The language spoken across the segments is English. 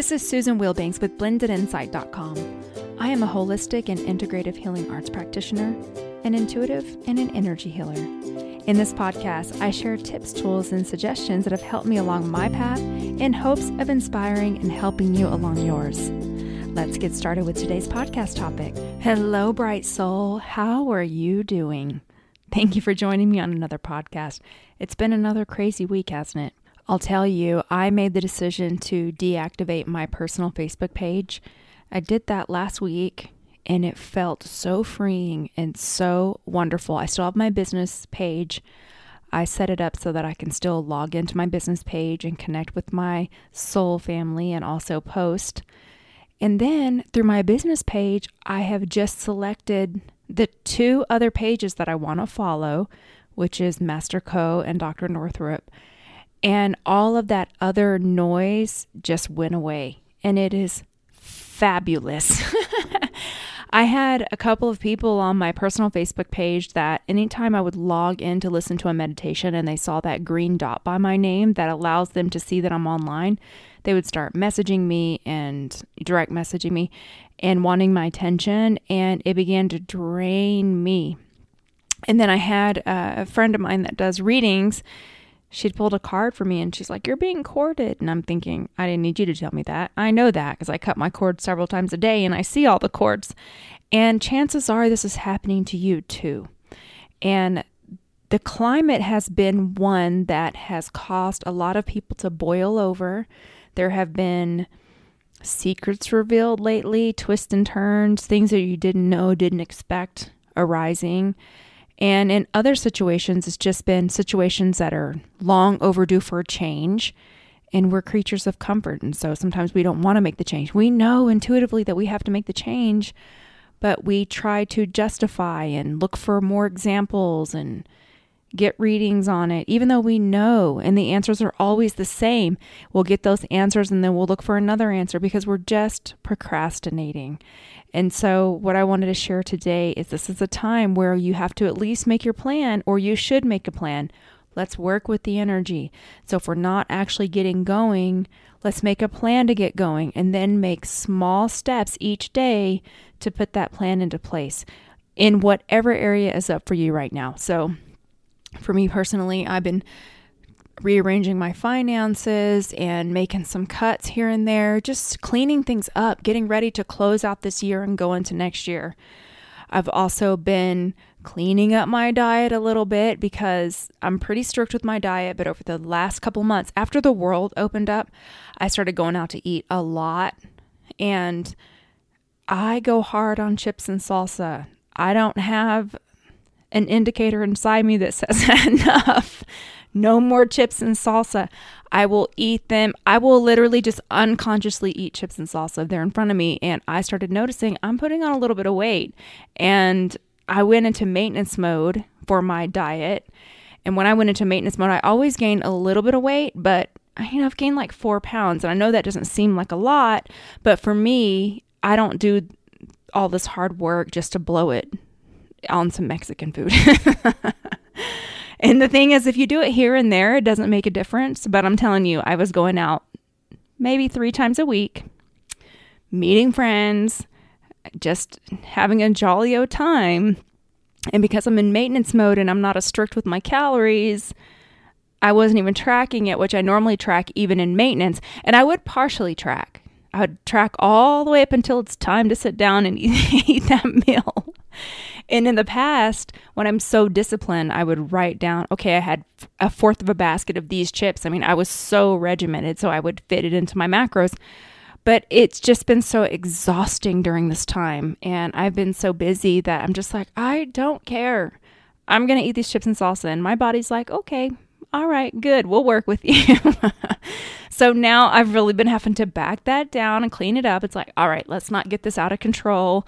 This is Susan Wilbanks with blendedinsight.com. I am a holistic and integrative healing arts practitioner, an intuitive, and an energy healer. In this podcast, I share tips, tools, and suggestions that have helped me along my path in hopes of inspiring and helping you along yours. Let's get started with today's podcast topic. Hello, bright soul. How are you doing? Thank you for joining me on another podcast. It's been another crazy week, hasn't it? I'll tell you, I made the decision to deactivate my personal Facebook page. I did that last week and it felt so freeing and so wonderful. I still have my business page. I set it up so that I can still log into my business page and connect with my soul family and also post. And then through my business page, I have just selected the two other pages that I want to follow, which is Master Co and Dr. Northrup. And all of that other noise just went away. And it is fabulous. I had a couple of people on my personal Facebook page that anytime I would log in to listen to a meditation and they saw that green dot by my name that allows them to see that I'm online, they would start messaging me and direct messaging me and wanting my attention. And it began to drain me. And then I had uh, a friend of mine that does readings she'd pulled a card for me and she's like, You're being corded. And I'm thinking, I didn't need you to tell me that. I know that because I cut my cord several times a day and I see all the cords. And chances are this is happening to you too. And the climate has been one that has caused a lot of people to boil over. There have been secrets revealed lately, twists and turns, things that you didn't know, didn't expect arising. And in other situations, it's just been situations that are long overdue for a change. And we're creatures of comfort. And so sometimes we don't want to make the change. We know intuitively that we have to make the change, but we try to justify and look for more examples and get readings on it, even though we know and the answers are always the same. We'll get those answers and then we'll look for another answer because we're just procrastinating. And so, what I wanted to share today is this is a time where you have to at least make your plan, or you should make a plan. Let's work with the energy. So, if we're not actually getting going, let's make a plan to get going and then make small steps each day to put that plan into place in whatever area is up for you right now. So, for me personally, I've been rearranging my finances and making some cuts here and there, just cleaning things up, getting ready to close out this year and go into next year. I've also been cleaning up my diet a little bit because I'm pretty strict with my diet, but over the last couple months after the world opened up, I started going out to eat a lot and I go hard on chips and salsa. I don't have an indicator inside me that says enough. No more chips and salsa. I will eat them. I will literally just unconsciously eat chips and salsa. They're in front of me. And I started noticing I'm putting on a little bit of weight. And I went into maintenance mode for my diet. And when I went into maintenance mode, I always gained a little bit of weight, but you know, I've gained like four pounds. And I know that doesn't seem like a lot, but for me, I don't do all this hard work just to blow it on some Mexican food. and the thing is, if you do it here and there, it doesn't make a difference. But I'm telling you, I was going out maybe three times a week, meeting friends, just having a jolly old time. And because I'm in maintenance mode and I'm not as strict with my calories, I wasn't even tracking it, which I normally track even in maintenance. And I would partially track. I would track all the way up until it's time to sit down and eat, eat that meal. And in the past, when I'm so disciplined, I would write down, okay, I had a fourth of a basket of these chips. I mean, I was so regimented, so I would fit it into my macros. But it's just been so exhausting during this time. And I've been so busy that I'm just like, I don't care. I'm going to eat these chips and salsa. And my body's like, okay, all right, good. We'll work with you. so now I've really been having to back that down and clean it up. It's like, all right, let's not get this out of control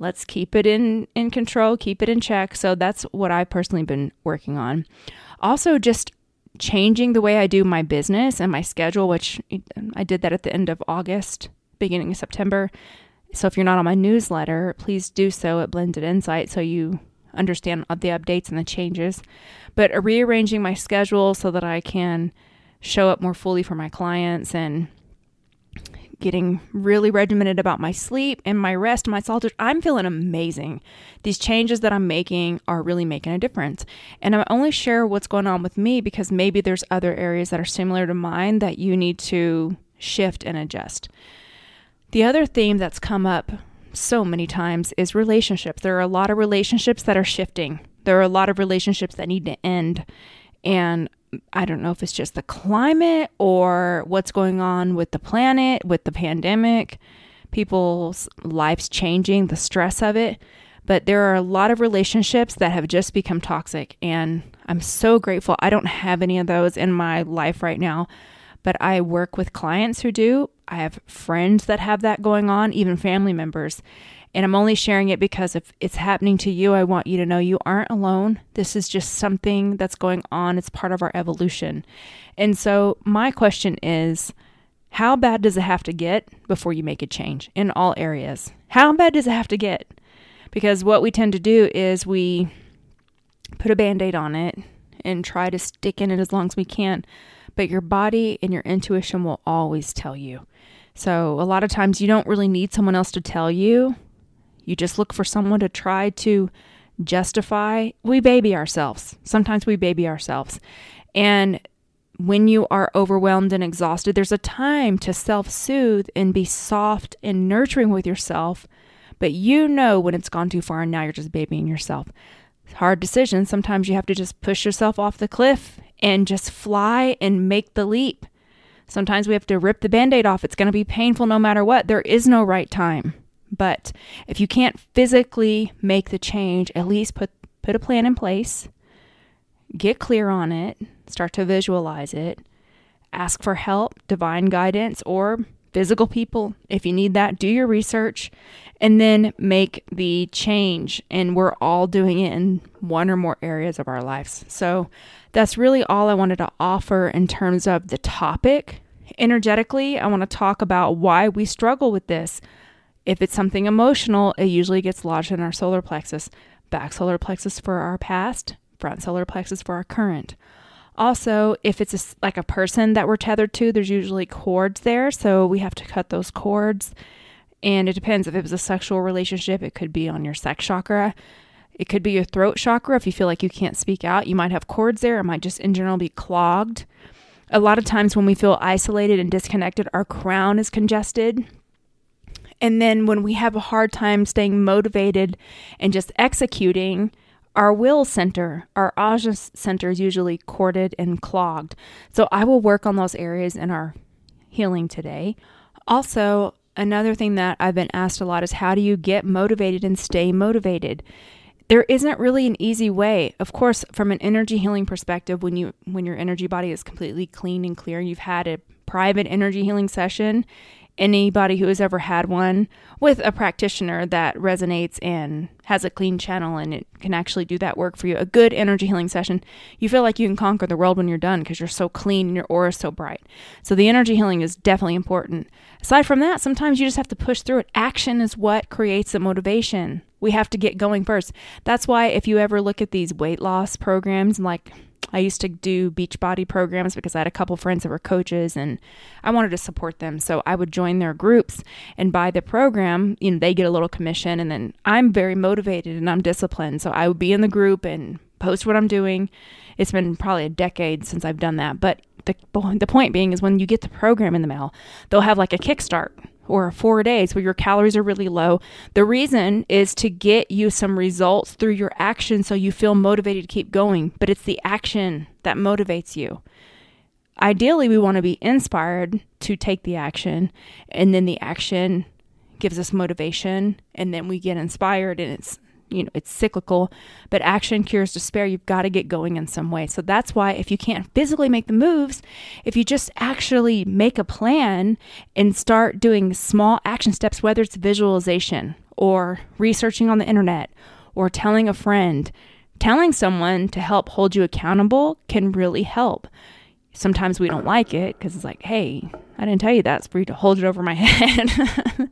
let's keep it in in control keep it in check. So that's what i've personally been working on. Also just changing the way i do my business and my schedule which i did that at the end of august beginning of september. So if you're not on my newsletter please do so at blended insight so you understand the updates and the changes. But rearranging my schedule so that i can show up more fully for my clients and getting really regimented about my sleep and my rest my solitude. I'm feeling amazing. These changes that I'm making are really making a difference. And I only share what's going on with me because maybe there's other areas that are similar to mine that you need to shift and adjust. The other theme that's come up so many times is relationships. There are a lot of relationships that are shifting. There are a lot of relationships that need to end. And I don't know if it's just the climate or what's going on with the planet, with the pandemic, people's lives changing, the stress of it. But there are a lot of relationships that have just become toxic. And I'm so grateful. I don't have any of those in my life right now, but I work with clients who do. I have friends that have that going on, even family members. And I'm only sharing it because if it's happening to you, I want you to know you aren't alone. This is just something that's going on. It's part of our evolution. And so, my question is how bad does it have to get before you make a change in all areas? How bad does it have to get? Because what we tend to do is we put a band aid on it and try to stick in it as long as we can. But your body and your intuition will always tell you. So, a lot of times you don't really need someone else to tell you you just look for someone to try to justify. We baby ourselves. Sometimes we baby ourselves. And when you are overwhelmed and exhausted, there's a time to self soothe and be soft and nurturing with yourself. But you know when it's gone too far and now you're just babying yourself. Hard decisions. Sometimes you have to just push yourself off the cliff and just fly and make the leap. Sometimes we have to rip the band aid off. It's going to be painful no matter what. There is no right time. But if you can't physically make the change, at least put put a plan in place. Get clear on it, start to visualize it, ask for help, divine guidance or physical people if you need that, do your research and then make the change and we're all doing it in one or more areas of our lives. So that's really all I wanted to offer in terms of the topic. Energetically, I want to talk about why we struggle with this if it's something emotional, it usually gets lodged in our solar plexus, back solar plexus for our past, front solar plexus for our current. Also, if it's a, like a person that we're tethered to, there's usually cords there, so we have to cut those cords. And it depends if it was a sexual relationship, it could be on your sex chakra. It could be your throat chakra. If you feel like you can't speak out, you might have cords there. It might just in general be clogged. A lot of times when we feel isolated and disconnected, our crown is congested. And then when we have a hard time staying motivated and just executing, our will center, our ajna center is usually corded and clogged. So I will work on those areas in our healing today. Also, another thing that I've been asked a lot is how do you get motivated and stay motivated? There isn't really an easy way. Of course, from an energy healing perspective, when you when your energy body is completely clean and clear, you've had a private energy healing session anybody who has ever had one with a practitioner that resonates and has a clean channel and it can actually do that work for you. A good energy healing session, you feel like you can conquer the world when you're done because you're so clean and your aura is so bright. So the energy healing is definitely important. Aside from that, sometimes you just have to push through it. Action is what creates the motivation. We have to get going first. That's why if you ever look at these weight loss programs like I used to do Beachbody programs because I had a couple friends that were coaches and I wanted to support them. So I would join their groups and buy the program, you know, they get a little commission and then I'm very motivated and I'm disciplined. So I would be in the group and post what I'm doing. It's been probably a decade since I've done that, but the the point being is when you get the program in the mail, they'll have like a kickstart or four days where your calories are really low. The reason is to get you some results through your action so you feel motivated to keep going, but it's the action that motivates you. Ideally, we want to be inspired to take the action, and then the action gives us motivation, and then we get inspired, and it's you know, it's cyclical, but action cures despair. You've got to get going in some way. So that's why if you can't physically make the moves, if you just actually make a plan and start doing small action steps, whether it's visualization or researching on the internet or telling a friend, telling someone to help hold you accountable can really help. Sometimes we don't like it because it's like, hey, I didn't tell you that. It's for you to hold it over my head.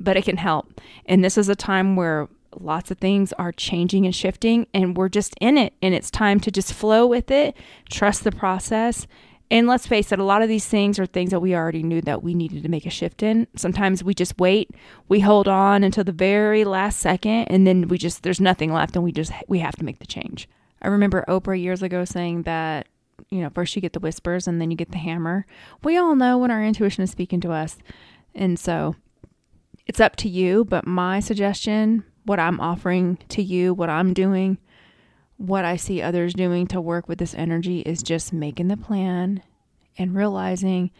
but it can help. And this is a time where lots of things are changing and shifting, and we're just in it. And it's time to just flow with it, trust the process, And let's face it, a lot of these things are things that we already knew that we needed to make a shift in. Sometimes we just wait, we hold on until the very last second, and then we just, there's nothing left, and we just, we have to make the change. I remember Oprah years ago saying that, you know, first you get the whispers and then you get the hammer. We all know when our intuition is speaking to us. And so it's up to you, but my suggestion, what I'm offering to you, what I'm doing, what I see others doing to work with this energy is just making the plan and realizing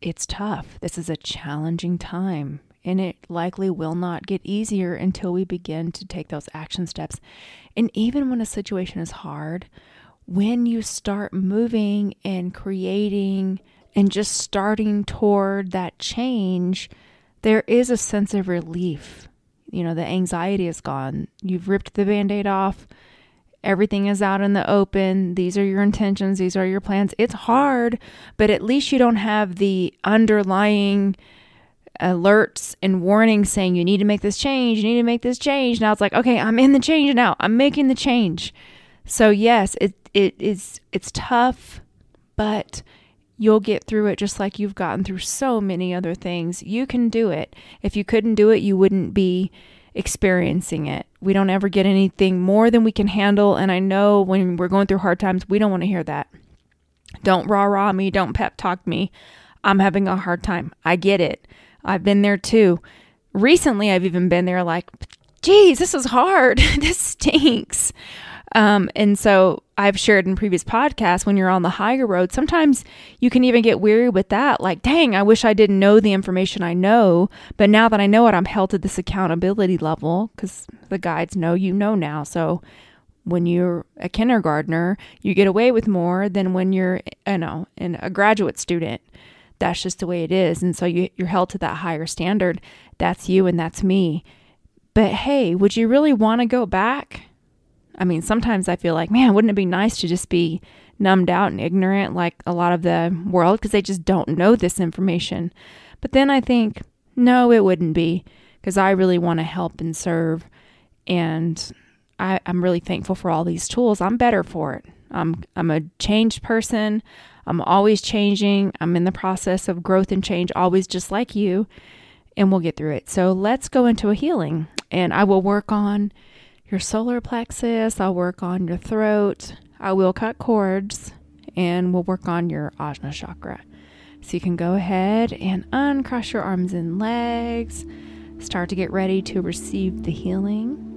it's tough. This is a challenging time, and it likely will not get easier until we begin to take those action steps. And even when a situation is hard, when you start moving and creating and just starting toward that change, there is a sense of relief. You know, the anxiety is gone. You've ripped the band aid off Everything is out in the open. These are your intentions. These are your plans. It's hard, but at least you don't have the underlying alerts and warnings saying you need to make this change. You need to make this change. Now it's like, okay, I'm in the change now. I'm making the change. So yes, it it is it's tough, but you'll get through it just like you've gotten through so many other things. You can do it. If you couldn't do it, you wouldn't be experiencing it. We don't ever get anything more than we can handle. And I know when we're going through hard times, we don't want to hear that. Don't rah rah me, don't pep talk me. I'm having a hard time. I get it. I've been there too. Recently, I've even been there like, geez, this is hard. this stinks. Um, and so I've shared in previous podcasts when you're on the higher road, sometimes you can even get weary with that. Like, dang, I wish I didn't know the information I know. But now that I know it, I'm held to this accountability level because the guides know you know now. So when you're a kindergartner, you get away with more than when you're, you know, in a graduate student. That's just the way it is. And so you, you're held to that higher standard. That's you and that's me. But hey, would you really want to go back? I mean, sometimes I feel like, man, wouldn't it be nice to just be numbed out and ignorant like a lot of the world because they just don't know this information. But then I think, no, it wouldn't be because I really want to help and serve. And I, I'm really thankful for all these tools. I'm better for it. I'm, I'm a changed person. I'm always changing. I'm in the process of growth and change, always just like you. And we'll get through it. So let's go into a healing. And I will work on your solar plexus, I'll work on your throat, I will cut cords, and we'll work on your ajna chakra. So you can go ahead and uncross your arms and legs, start to get ready to receive the healing.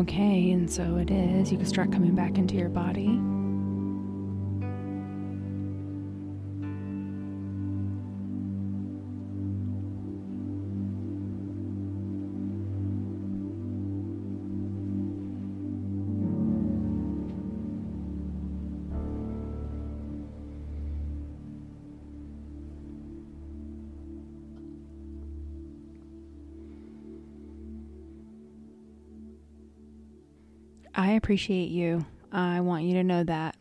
Okay, and so it is. You can start coming back into your body. I appreciate you. I want you to know that.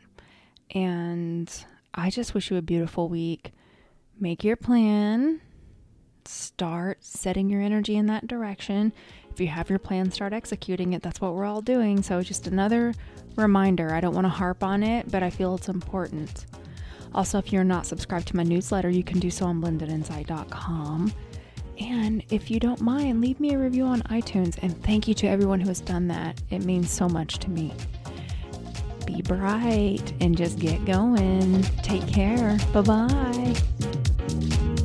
And I just wish you a beautiful week. Make your plan. Start setting your energy in that direction. If you have your plan, start executing it. That's what we're all doing. So, just another reminder. I don't want to harp on it, but I feel it's important. Also, if you're not subscribed to my newsletter, you can do so on blendedinsight.com. And if you don't mind, leave me a review on iTunes. And thank you to everyone who has done that. It means so much to me. Be bright and just get going. Take care. Bye bye.